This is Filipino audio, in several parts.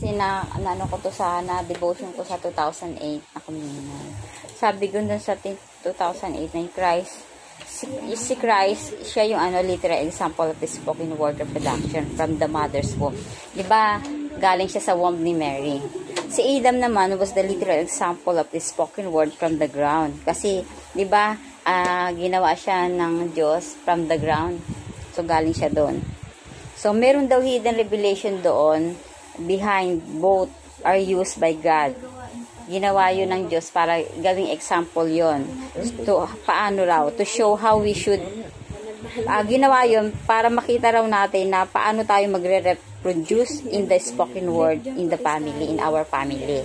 Kasi na, ano ko to sa na devotion ko sa 2008 na communion. Sabi ko dun sa 2008 na Christ, si, si Christ, siya yung ano, literal example of the spoken word production from the mother's womb. Ba galing siya sa womb ni Mary. Si Adam naman was the literal example of the spoken word from the ground. Kasi, di ba, uh, ginawa siya ng Diyos from the ground. So, galing siya doon. So, meron daw hidden revelation doon behind both are used by God. Ginawa yun ng Diyos para gawing example yon to paano raw to show how we should uh, ginawa yun para makita raw natin na paano tayo magre-reproduce in the spoken word in the family, in our family.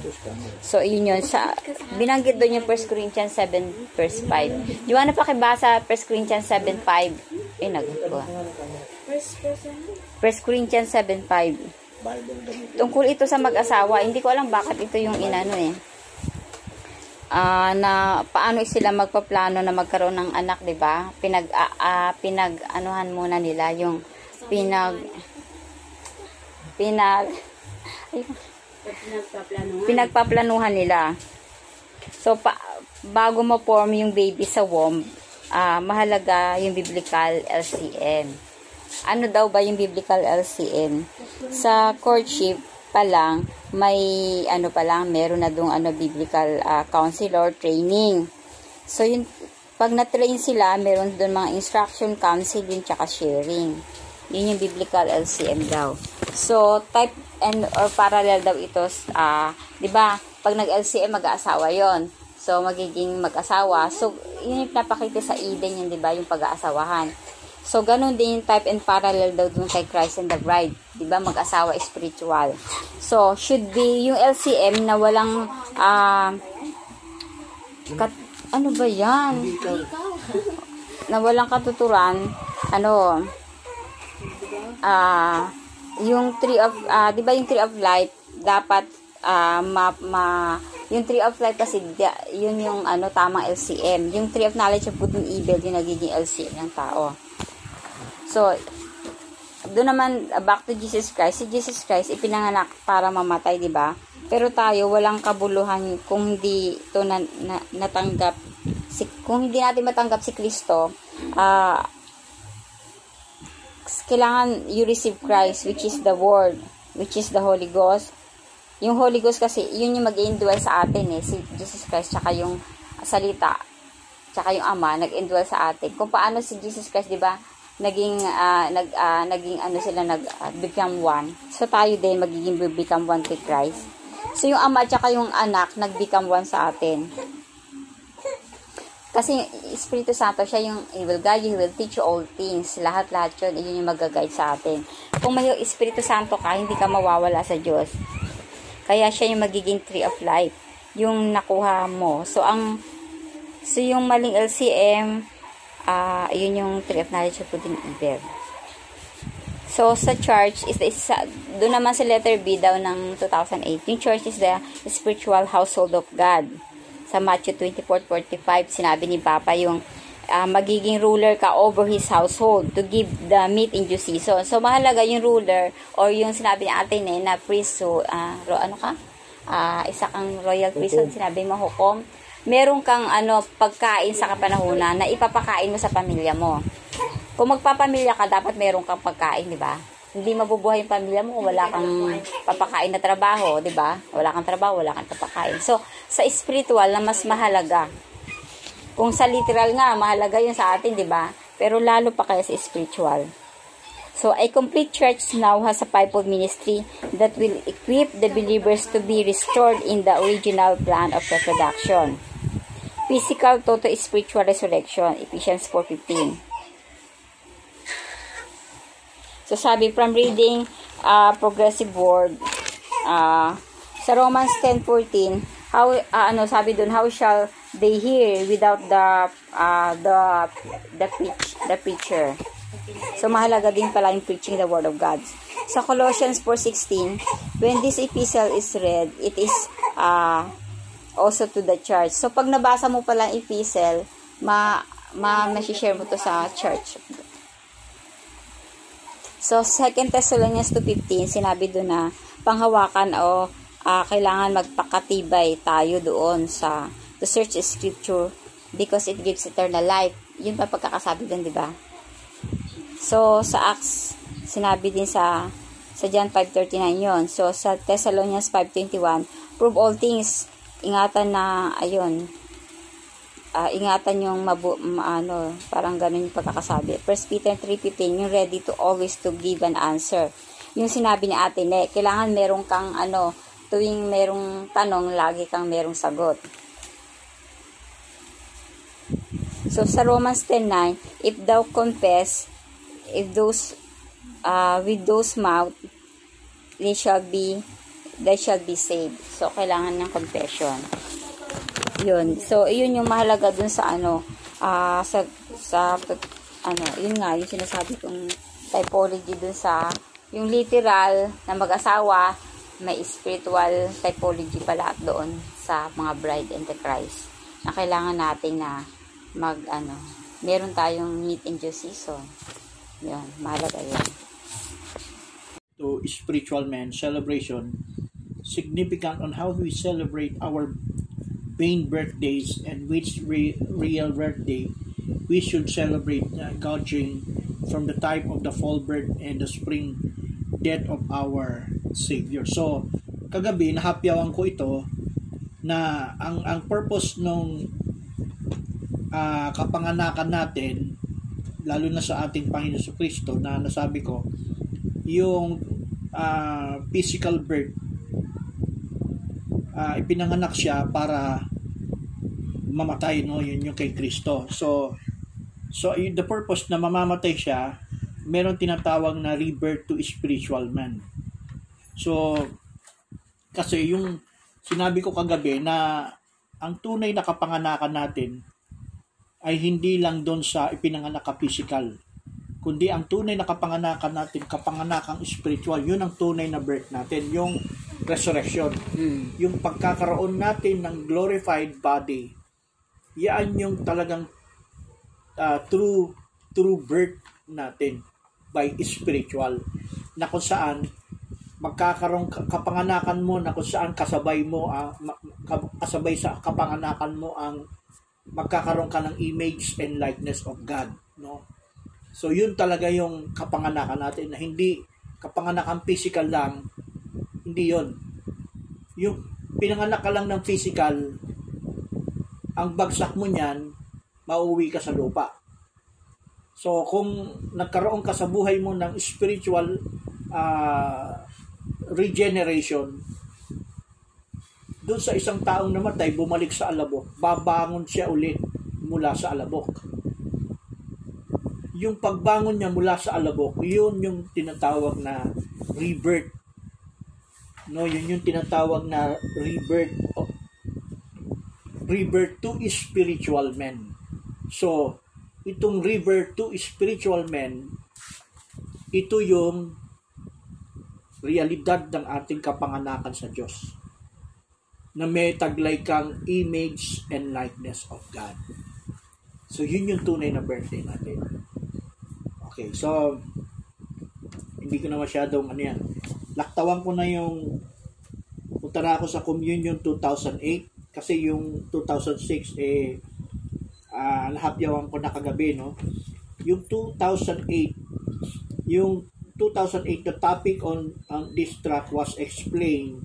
So, yun yun. Sa, binanggit doon yung 1 Corinthians 7 verse 5. Yung ano pa kibasa 1 Corinthians 7 5? Eh, nag ko. 1 Corinthians 7 5. Tungkol ito sa mag-asawa, hindi ko alam bakit ito yung inano eh uh, na paano sila magpaplano na magkaroon ng anak, 'di ba? Pinag uh, uh, pinag anuhan muna nila yung pinag pinag pinagpaplanuhan nila. So pa, bago mo form yung baby sa womb, uh, mahalaga yung biblical LCM. Ano daw ba yung biblical LCM? Sa courtship, pa lang, may ano pa lang, meron na dong ano, biblical uh, counselor training. So, yun, pag na-train sila, meron doon mga instruction, counseling, tsaka sharing. Yun yung biblical LCM daw. So, type and or parallel daw ito, uh, di ba, pag nag-LCM, mag-aasawa yon So, magiging mag-asawa. So, yun yung napakita sa Eden yun, di ba, yung pag-aasawahan. So, ganun din yung type and parallel daw dun kay Christ and the Bride. Diba? Mag-asawa spiritual. So, should be yung LCM na walang, uh, kat, ano ba yan? na walang katuturan, ano, ah, uh, yung tree of, uh, di ba yung tree of life, dapat, uh, ma, ma, yung tree of life kasi, yun yung, ano, tamang LCM. Yung tree of knowledge of good and evil, yung nagiging LCM ng tao. So, doon naman, back to Jesus Christ, si Jesus Christ, ipinanganak para mamatay, di ba? Pero tayo, walang kabuluhan kung hindi to na, na, natanggap, si, kung hindi natin matanggap si Kristo, uh, kailangan you receive Christ, which is the Word, which is the Holy Ghost. Yung Holy Ghost kasi, yun yung mag-indwell sa atin eh, si Jesus Christ, tsaka yung salita, tsaka yung Ama, nag-indwell sa atin. Kung paano si Jesus Christ, di ba, naging uh, nag uh, naging ano sila nag uh, become one. So tayo din magiging become one kay Christ. So yung ama at yung anak nag-become one sa atin. Kasi Espiritu Santo, siya yung He will guide you, He will teach you all things. Lahat-lahat yun, yun yung mag-guide sa atin. Kung may Espiritu Santo ka, hindi ka mawawala sa Diyos. Kaya siya yung magiging tree of life. Yung nakuha mo. So, ang so yung maling LCM, uh, yun yung tree of knowledge of good and evil. So, sa church, is the, isa, doon naman sa letter B daw ng 2008, yung church is the spiritual household of God. Sa Matthew 24:45, sinabi ni Papa yung uh, magiging ruler ka over his household to give the meat in due season. So, mahalaga yung ruler or yung sinabi ni ate eh, na priest, so, uh, ano ka? Uh, isa kang royal priesthood, sinabi mo hukom meron kang ano pagkain sa kapanahunan na ipapakain mo sa pamilya mo. Kung magpapamilya ka, dapat meron kang pagkain, di ba? Hindi mabubuhay yung pamilya mo kung wala kang papakain na trabaho, di ba? Wala kang trabaho, wala kang papakain. So, sa spiritual na mas mahalaga. Kung sa literal nga, mahalaga yun sa atin, di ba? Pero lalo pa kaya sa spiritual. So, a complete church now has a fivefold ministry that will equip the believers to be restored in the original plan of reproduction physical, total, spiritual resurrection. Ephesians 4.15 So, sabi, from reading uh, Progressive Word, uh, sa Romans 10.14, how, uh, ano, sabi dun, how shall they hear without the, uh, the, the, preach, the preacher? So, mahalaga din pala yung preaching the Word of God. Sa Colossians 4.16, when this epistle is read, it is, uh, also to the church. So, pag nabasa mo pala ang epistle, ma, ma, share mo to sa church. So, 2 Thessalonians 2.15, sinabi doon na, panghawakan o uh, kailangan magpakatibay tayo doon sa to search scripture because it gives eternal life. Yun pa pagkakasabi din, di ba? So, sa Acts, sinabi din sa sa John 5.39 yon So, sa Thessalonians 5.21, prove all things. Ingatan na, ayun, uh, ingatan yung mabu, ma, ano, parang ganun yung pagkakasabi. 1 Peter 3.15, yung ready to always to give an answer. Yung sinabi ni Ate Ne, kailangan merong kang, ano, tuwing merong tanong, lagi kang merong sagot. So, sa Romans 10.9, if thou confess, if those, uh, with those mouth, they shall be, they shall be saved. So, kailangan ng confession. Yun. So, yun yung mahalaga dun sa ano, uh, sa, sa, ano, yun nga, yung sinasabi kong typology dun sa, yung literal na mag-asawa, may spiritual typology pala doon sa mga bride and the Christ na kailangan natin na mag, ano, meron tayong meet in due season. Yun, mahalaga yun. To spiritual man celebration, significant on how we celebrate our vain birthdays and which re- real birthday we should celebrate uh, gauging from the type of the fall birth and the spring death of our Savior. So, kagabi, nahapyawan ko ito na ang, ang purpose nung uh, kapanganakan natin, lalo na sa ating Panginoon Kristo, na nasabi ko, yung uh, physical birth uh, ipinanganak siya para mamatay no? Yun yung kay Kristo. So so the purpose na mamamatay siya meron tinatawag na rebirth to spiritual man. So kasi yung sinabi ko kagabi na ang tunay na kapanganakan natin ay hindi lang doon sa ipinanganak ka physical kundi ang tunay na kapanganakan natin kapanganakang spiritual yun ang tunay na birth natin. Yung resurrection. Mm. Yung pagkakaroon natin ng glorified body, yan yung talagang uh, true true birth natin by spiritual na kung saan magkakaroon kapanganakan mo na kung saan kasabay mo ang uh, kasabay sa kapanganakan mo ang magkakaroon ka ng image and likeness of God no so yun talaga yung kapanganakan natin na hindi kapanganakan physical lang hindi yon. Yung pinanganak ka lang ng physical, ang bagsak mo niyan, mauwi ka sa lupa. So, kung nagkaroon ka sa buhay mo ng spiritual uh, regeneration, doon sa isang taong namatay, bumalik sa alabok, babangon siya ulit mula sa alabok. Yung pagbangon niya mula sa alabok, yun yung tinatawag na rebirth No, yun yung tinatawag na rebirth of rebirth to spiritual men. So, itong rebirth to spiritual men, ito yung realidad ng ating kapanganakan sa Diyos na may taglay kang image and likeness of God. So, yun yung tunay na birthday natin. Okay, so, hindi ko na masyadong ano yan, laktawan ko na yung punta na ako sa Communion 2008 kasi yung 2006 eh uh, nahapyawan ko na kagabi no? Yung 2008 yung 2008 the topic on, on this track was explain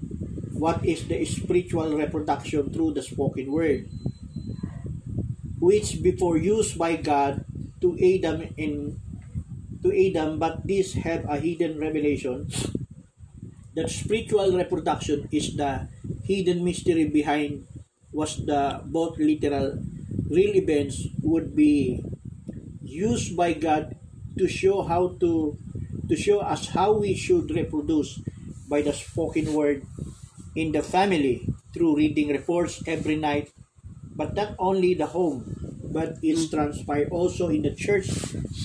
what is the spiritual reproduction through the spoken word which before used by God to them in to them but these have a hidden revelation that spiritual reproduction is the hidden mystery behind was the both literal real events would be used by God to show how to to show us how we should reproduce by the spoken word in the family through reading reports every night but not only the home but it's transpired also in the church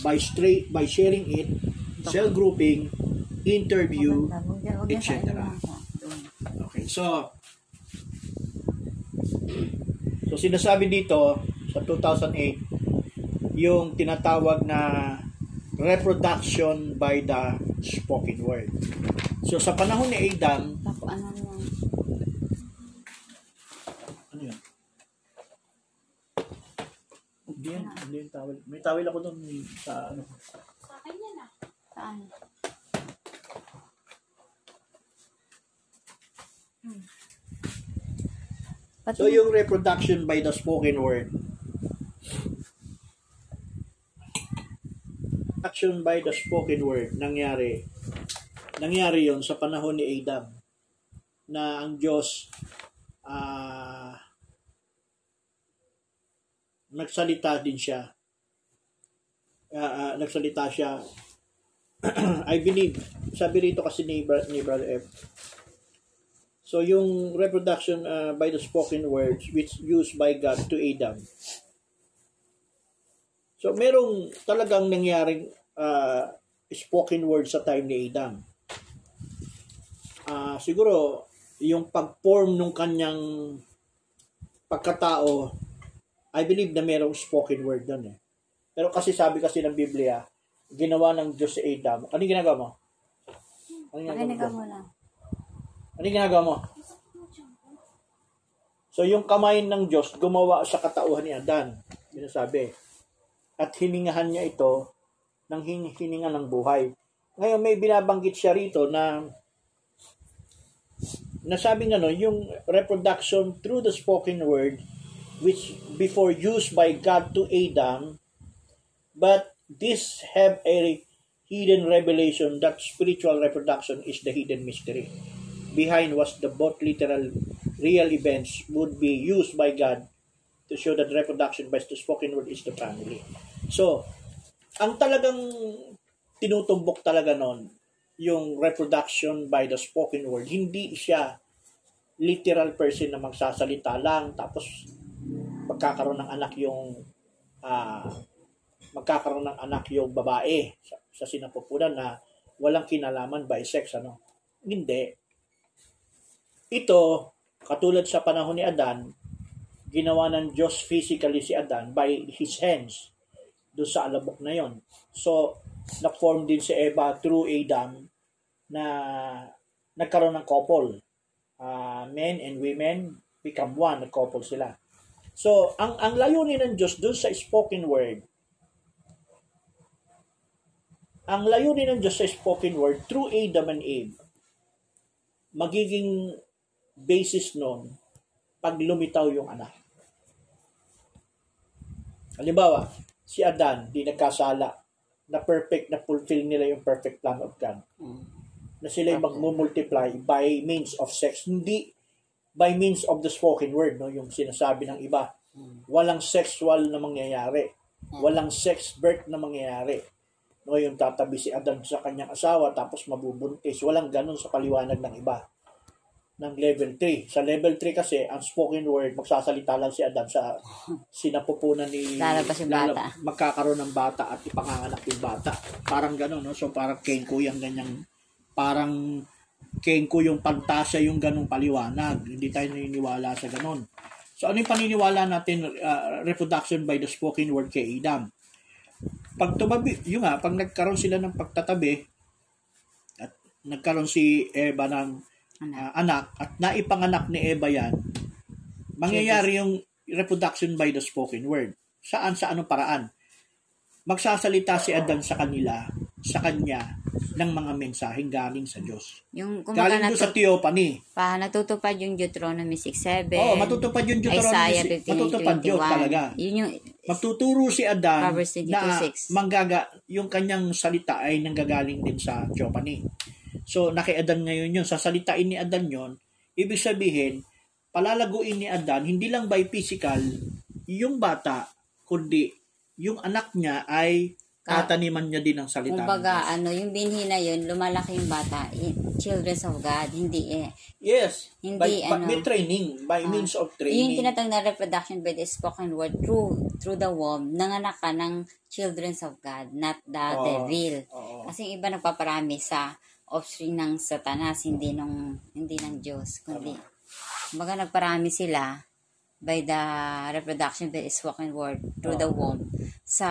by straight by sharing it cell grouping interview, etc. Okay, so So sinasabi dito sa 2008 yung tinatawag na reproduction by the spoken word. So sa panahon ni Adam, Tapos ano ano yun? Hindi yan, hindi yung towel. May towel ako doon sa ano. Saan? Pati So yung reproduction by the spoken word. Action by the spoken word nangyari. Nangyari yon sa panahon ni Adam na ang Diyos ah nagsalita din siya. Ah, ah, nagsalita siya. I believe, sabi rito kasi ni, ni Brother F, So yung reproduction uh, by the spoken words which used by God to Adam. So merong talagang nangyaring uh, spoken word sa time ni Adam. Ah, siguro yung pag-form nung kanyang pagkatao, I believe na merong spoken word doon eh. Pero kasi sabi kasi ng Biblia, ginawa ng Diyos si Adam. Ano ginagawa mo? Ano ginagawa mo? muna. Ano ginagawa mo? So, yung kamay ng Diyos gumawa sa katauhan ni Adan. Binasabi. At hiningahan niya ito ng hin- hininga ng buhay. Ngayon, may binabanggit siya rito na nasabi nga no, yung reproduction through the spoken word which before used by God to Adam but this have a hidden revelation that spiritual reproduction is the hidden mystery behind was the both literal real events would be used by God to show that reproduction by the spoken word is the family. So, ang talagang tinutumbok talaga nun, yung reproduction by the spoken word, hindi siya literal person na magsasalita lang tapos magkakaroon ng anak yung ah, magkakaroon ng anak yung babae sa, sa sinapupunan na walang kinalaman by sex ano? Hindi ito, katulad sa panahon ni Adan, ginawa ng Diyos physically si Adan by his hands doon sa alabok na yon. So, na-form din si Eva through Adam na nagkaroon ng couple. Ah, men and women become one, nag-couple sila. So, ang ang layunin ng Diyos doon sa spoken word, ang layunin ng Diyos sa spoken word through Adam and Eve, magiging basis nun pag lumitaw yung anak. Halimbawa, si Adan, di nagkasala, na perfect, na fulfill nila yung perfect plan of God. Na sila yung magmumultiply by means of sex. Hindi by means of the spoken word, no? yung sinasabi ng iba. Walang sexual na mangyayari. Walang sex birth na mangyayari. No, yung tatabi si Adan sa kanyang asawa tapos mabubuntis. Walang ganun sa paliwanag ng iba ng level 3. Sa level 3 kasi, ang spoken word, magsasalita lang si Adam sa sinapupunan ni... Lalabas yung bata. lalab- magkakaroon ng bata at ipanganganak yung bata. Parang gano'n, no? So, parang kenko yung ganyang... Parang kenko yung pantasya yung ganong paliwanag. Hindi tayo naniniwala sa ganon. So, ano yung paniniwala natin, uh, reproduction by the spoken word kay Adam? Pag tumabi, yun nga, pag nagkaroon sila ng pagtatabi, at nagkaroon si Eva ng Anak. ah, anak at naipanganak ni Eva yan, mangyayari yung reproduction by the spoken word. Saan sa anong paraan? Magsasalita si Adan sa kanila, sa kanya, ng mga mensaheng galing sa Diyos. Yung Galing doon sa theophany. pa, natutupad yung Deuteronomy 6.7. Oo, matutupad yung Deuteronomy. Isaiah 6. Matutupad yun 15.21. talaga. Yun yung Magtuturo si Adan na 22:6. manggaga, yung kanyang salita ay nanggagaling din sa theophany. So, naki-Adan ngayon yun. Sasalitain ni Adan yon ibig sabihin, palalaguin ni Adan, hindi lang by physical, yung bata, kundi yung anak niya ay tataniman niya din ng salita. kumbaga ano, yung binhi na yun, lumalaki yung bata, children of God, hindi eh. Yes. Hindi, by, by, ano. may training. By Ah, means of Yung training. tinatawag na reproduction by the spoken word through through the womb, nanganak ka ng children of God, not the Oo. devil. Oo. Kasi yung iba nagpaparami sa offspring ng satanas, hindi nung hindi ng Diyos, kundi kumbaga nagparami sila by the reproduction by the spoken word through the womb sa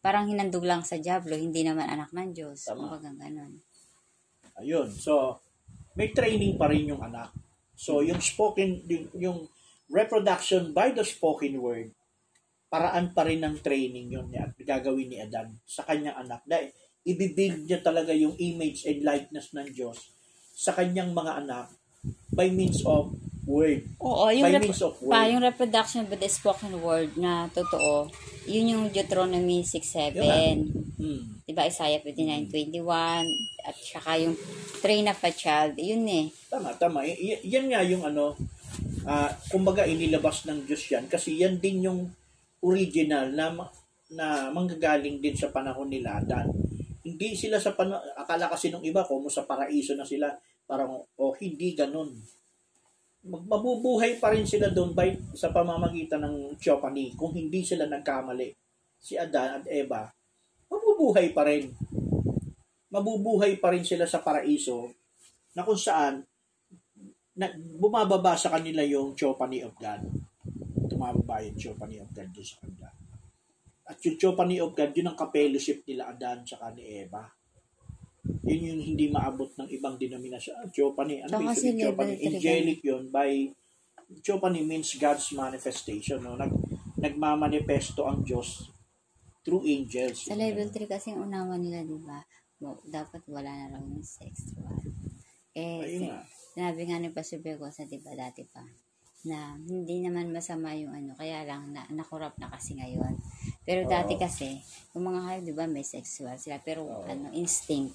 parang hinandog lang sa Diablo, hindi naman anak ng Diyos. Tama. Kumbaga ganun. Ayun. So, may training pa rin yung anak. So, yung spoken, yung, yung reproduction by the spoken word, paraan pa rin ng training yun at gagawin ni Adan sa kanyang anak. Dahil ibibuild niya talaga yung image and likeness ng Diyos sa kanyang mga anak by means of word. Oo, yung, by rep- means of word. pa, yung reproduction by the spoken word na totoo, yun yung Deuteronomy 6.7. Hmm. Diba, Isaiah 59.21, at saka yung train of a child, yun eh. Tama, tama. Y- yan nga yung ano, ah kumbaga inilabas ng Diyos yan kasi yan din yung original na na manggagaling din sa panahon nila Adan. Hindi sila sa panahon, akala kasi nung iba kung sa paraiso na sila, parang, oh, hindi ganun. Mabubuhay pa rin sila doon by, sa pamamagitan ng Theophany kung hindi sila nagkamali. Si Adan at Eva, mabubuhay pa rin. Mabubuhay pa rin sila sa paraiso na kung saan na, bumababa sa kanila yung Theophany of God. Tumababa yung Theophany of God doon sa kanila. At yung Theophany of God, yun ang kapellowship nila Adan sa ni Eva. Yun yung hindi maabot ng ibang denominasyon. Theophany, ano ba yung talaga. Angelic yun by Theophany means God's manifestation. No? Nag, nagmamanifesto ang Diyos through angels. Sa level 3 kasi yung unawa nila, di ba? Dapat wala na raw yung sexual. Eh, Ayun nga. sinabi nga ni Pastor Bergosa, di ba, dati pa, na hindi naman masama yung ano, kaya lang na, nakurap na kasi ngayon. Pero dati Oo. kasi, yung mga hayop, di ba, may sexual sila, pero Oo. ano, instinct.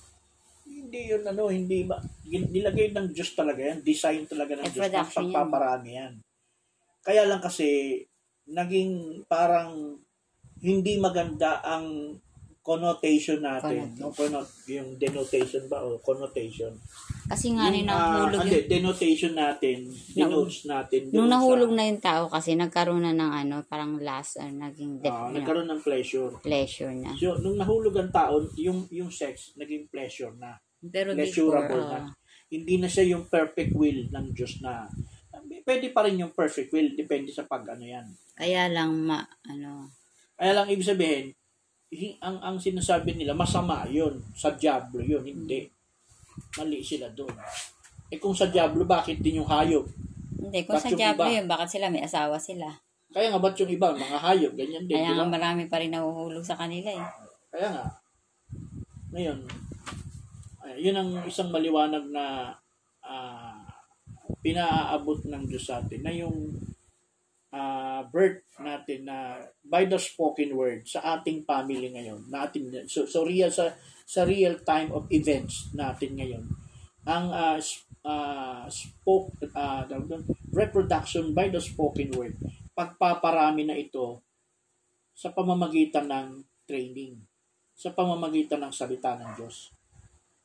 Hindi yun ano, hindi ba, gin- nilagay ng Diyos talaga yan, design talaga ng Eh, Diyos ng production pagpaparami yan. Kaya lang kasi, naging parang hindi maganda ang connotation natin. No? Connot, yung denotation ba o connotation. Kasi nga, yung, nung ah, nahulog hindi, yung, denotation natin, denotes natin. nung nahulog sa, na yung tao kasi, nagkaroon na ng ano, parang last, or naging ah, ano, nagkaroon ng pleasure. pleasure na. So, nung nahulog ang tao, yung, yung sex, naging pleasure na. Pero before, oh, na. Hindi na siya yung perfect will ng Diyos na pwede pa rin yung perfect will depende sa pag ano yan. kaya lang, ma, ano, Kaya lang ibig sabihin, hi- ang ang sinasabi nila masama yun, sa diablo yun, hindi. Mali sila doon. Eh kung sa diablo, bakit din yung hayop? hindi, kung Bakit sa Diablo iba? yun, bakit sila may asawa sila? Kaya nga ba't yung iba, mga hayop, ganyan din, Kaya di nga marami pa rin nahuhulog sa kanila eh. Kaya nga. Ngayon, ay, yun ang isang maliwanag na ah, pinaaabot ng Diyos sa atin na yung ah, birth natin na by the spoken word sa ating family ngayon natin so, so real sa sa real time of events natin ngayon ang s- ah, spoke doon, reproduction by the spoken word pagpaparami na ito sa pamamagitan ng training sa pamamagitan ng salita ng Diyos.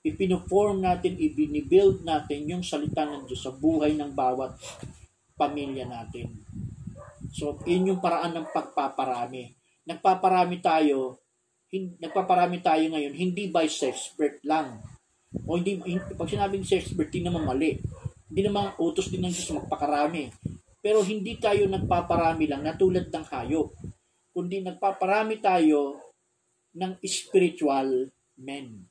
Ipinoform natin, ibinibuild natin yung salita ng Diyos sa buhay ng bawat pamilya natin. So, yun paraan ng pagpaparami. Nagpaparami tayo, hin, nagpaparami tayo ngayon, hindi by sex birth lang. O hindi, hin- pag sinabing sex birth, hindi naman mali. Hindi naman utos din ng Diyos magpakarami. Pero hindi tayo nagpaparami lang na tulad ng hayop. Kundi nagpaparami tayo ng spiritual men.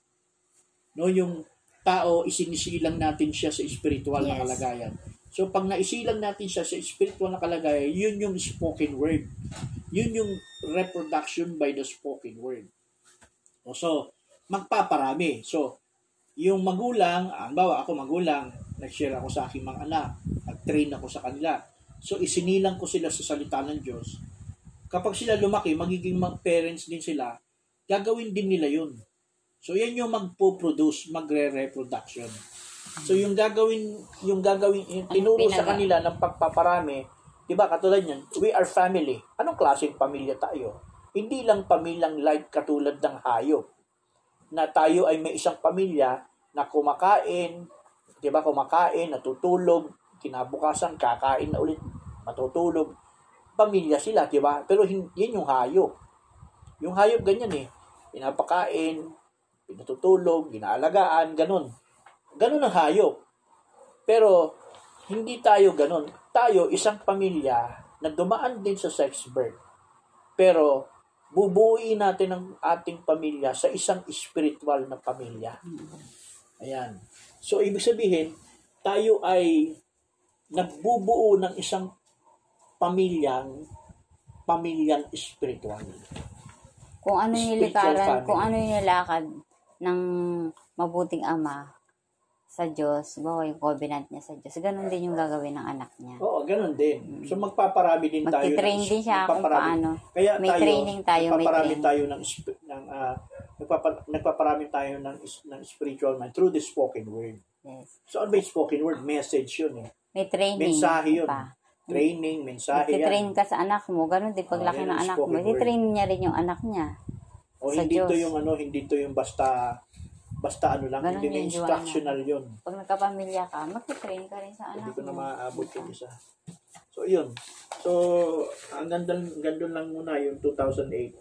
No, yung tao, isinisilang natin siya sa spiritual na Yes. kalagayan. So, pag naisilang natin siya sa spiritual na kalagayan, yun yung spoken word. Yun yung reproduction by the spoken word. O, so, magpaparami. So, yung magulang, ang bawa ako magulang, nag-share ako sa aking mga anak, nag-train ako sa kanila. So, isinilang ko sila sa salita ng Diyos. Kapag sila lumaki, magiging mag- parents din sila, gagawin din nila yun. So, yan yung magpo-produce, magre-reproduction. So, yung gagawin, yung gagawin, tinuro sa kanila ng pagpaparami, di ba, katulad yan, we are family. Anong klaseng pamilya tayo? Hindi lang pamilyang light katulad ng hayop. Na tayo ay may isang pamilya na kumakain, di ba, kumakain, natutulog, kinabukasan, kakain na ulit, matutulog. Pamilya sila, di ba? Pero yan yung hayop. Yung hayop ganyan eh. Pinapakain, pinatutulog, ginaalagaan, ganun. Ganun ang hayop. Pero, hindi tayo ganun. Tayo, isang pamilya na dumaan din sa sex birth. Pero, bubuuin natin ang ating pamilya sa isang spiritual na pamilya. Ayan. So, ibig sabihin, tayo ay nagbubuo ng isang pamilyang pamilyang spiritual. Kung ano yung family. kung ano yung nilakad ng mabuting ama sa Diyos, bawa yung covenant niya sa Diyos, ganun din yung gagawin ng anak niya. Oo, ganun din. So, magpaparami din tayo. Magti-train din siya kung paano. Kaya May tayo, training tayo, may training. tayo ng, ng ah, nagpapa- nagpaparami tayo ng, ng spiritual mind through the spoken word. Yes. So, ano ba yung spoken word? Message yun eh. May training. Mensahe yun. Pa. Training, mensahe yan. ka sa anak mo, ganun din paglaki Oh, ng anak mo. spoken Magti-train niya rin yung anak niya. O sa hindi to Diyos. yung ano, hindi to yung basta basta ano lang, Ganun hindi na yung instructional yun. Pag nagkapamilya ka, magti-train ka rin sa Hindi anak ko na mo. maaabot yung isa. So, yun. So, ang ganda, ganda lang muna yung 2008.